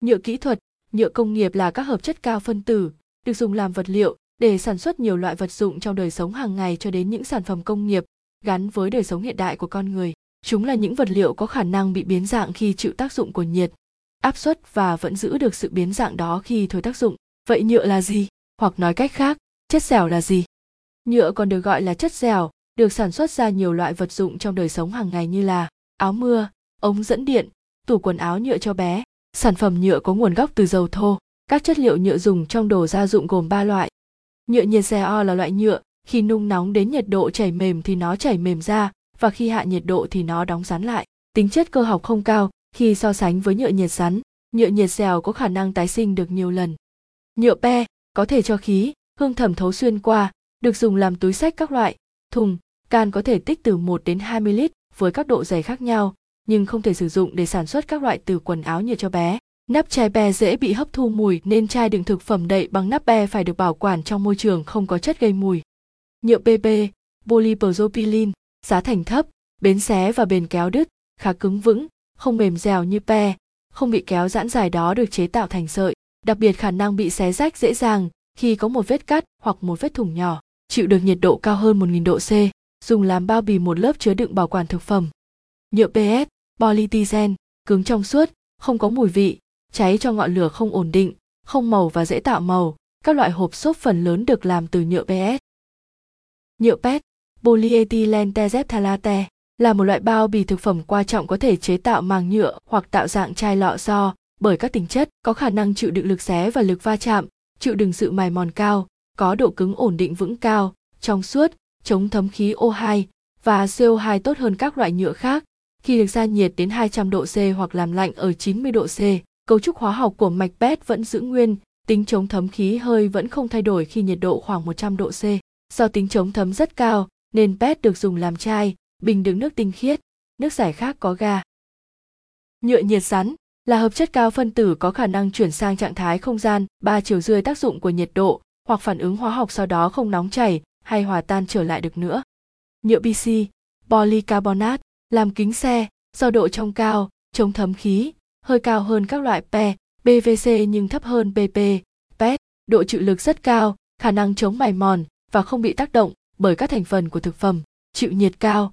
Nhựa kỹ thuật, nhựa công nghiệp là các hợp chất cao phân tử, được dùng làm vật liệu để sản xuất nhiều loại vật dụng trong đời sống hàng ngày cho đến những sản phẩm công nghiệp gắn với đời sống hiện đại của con người. Chúng là những vật liệu có khả năng bị biến dạng khi chịu tác dụng của nhiệt, áp suất và vẫn giữ được sự biến dạng đó khi thôi tác dụng. Vậy nhựa là gì? Hoặc nói cách khác, chất dẻo là gì? Nhựa còn được gọi là chất dẻo, được sản xuất ra nhiều loại vật dụng trong đời sống hàng ngày như là áo mưa, ống dẫn điện, tủ quần áo nhựa cho bé. Sản phẩm nhựa có nguồn gốc từ dầu thô. Các chất liệu nhựa dùng trong đồ gia dụng gồm 3 loại. Nhựa nhiệt CO là loại nhựa, khi nung nóng đến nhiệt độ chảy mềm thì nó chảy mềm ra và khi hạ nhiệt độ thì nó đóng rắn lại. Tính chất cơ học không cao khi so sánh với nhựa nhiệt rắn, nhựa nhiệt dẻo có khả năng tái sinh được nhiều lần. Nhựa pe có thể cho khí, hương thẩm thấu xuyên qua, được dùng làm túi sách các loại, thùng, can có thể tích từ 1 đến 20 lít với các độ dày khác nhau, nhưng không thể sử dụng để sản xuất các loại từ quần áo như cho bé. Nắp chai be dễ bị hấp thu mùi nên chai đựng thực phẩm đậy bằng nắp be phải được bảo quản trong môi trường không có chất gây mùi. Nhựa PP, polypropylene, giá thành thấp, bến xé và bền kéo đứt, khá cứng vững, không mềm dẻo như pe, không bị kéo giãn dài đó được chế tạo thành sợi, đặc biệt khả năng bị xé rách dễ dàng khi có một vết cắt hoặc một vết thủng nhỏ, chịu được nhiệt độ cao hơn 1000 độ C, dùng làm bao bì một lớp chứa đựng bảo quản thực phẩm. Nhựa PS, polyetilen, cứng trong suốt, không có mùi vị, cháy cho ngọn lửa không ổn định, không màu và dễ tạo màu. Các loại hộp xốp phần lớn được làm từ nhựa PS. Nhựa PET, polyethylene terephthalate, là một loại bao bì thực phẩm quan trọng có thể chế tạo màng nhựa hoặc tạo dạng chai lọ do bởi các tính chất có khả năng chịu đựng lực xé và lực va chạm, chịu đựng sự mài mòn cao, có độ cứng ổn định vững cao, trong suốt, chống thấm khí O2 và CO2 tốt hơn các loại nhựa khác. Khi được gia nhiệt đến 200 độ C hoặc làm lạnh ở 90 độ C, cấu trúc hóa học của mạch PET vẫn giữ nguyên, tính chống thấm khí hơi vẫn không thay đổi khi nhiệt độ khoảng 100 độ C. Do tính chống thấm rất cao, nên PET được dùng làm chai, bình đựng nước tinh khiết, nước giải khác có ga. Nhựa nhiệt rắn là hợp chất cao phân tử có khả năng chuyển sang trạng thái không gian ba chiều dưới tác dụng của nhiệt độ hoặc phản ứng hóa học sau đó không nóng chảy hay hòa tan trở lại được nữa. Nhựa PC, polycarbonate, làm kính xe, do độ trong cao, chống thấm khí, hơi cao hơn các loại PE, PVC nhưng thấp hơn PP, PET, độ chịu lực rất cao, khả năng chống mài mòn và không bị tác động bởi các thành phần của thực phẩm, chịu nhiệt cao,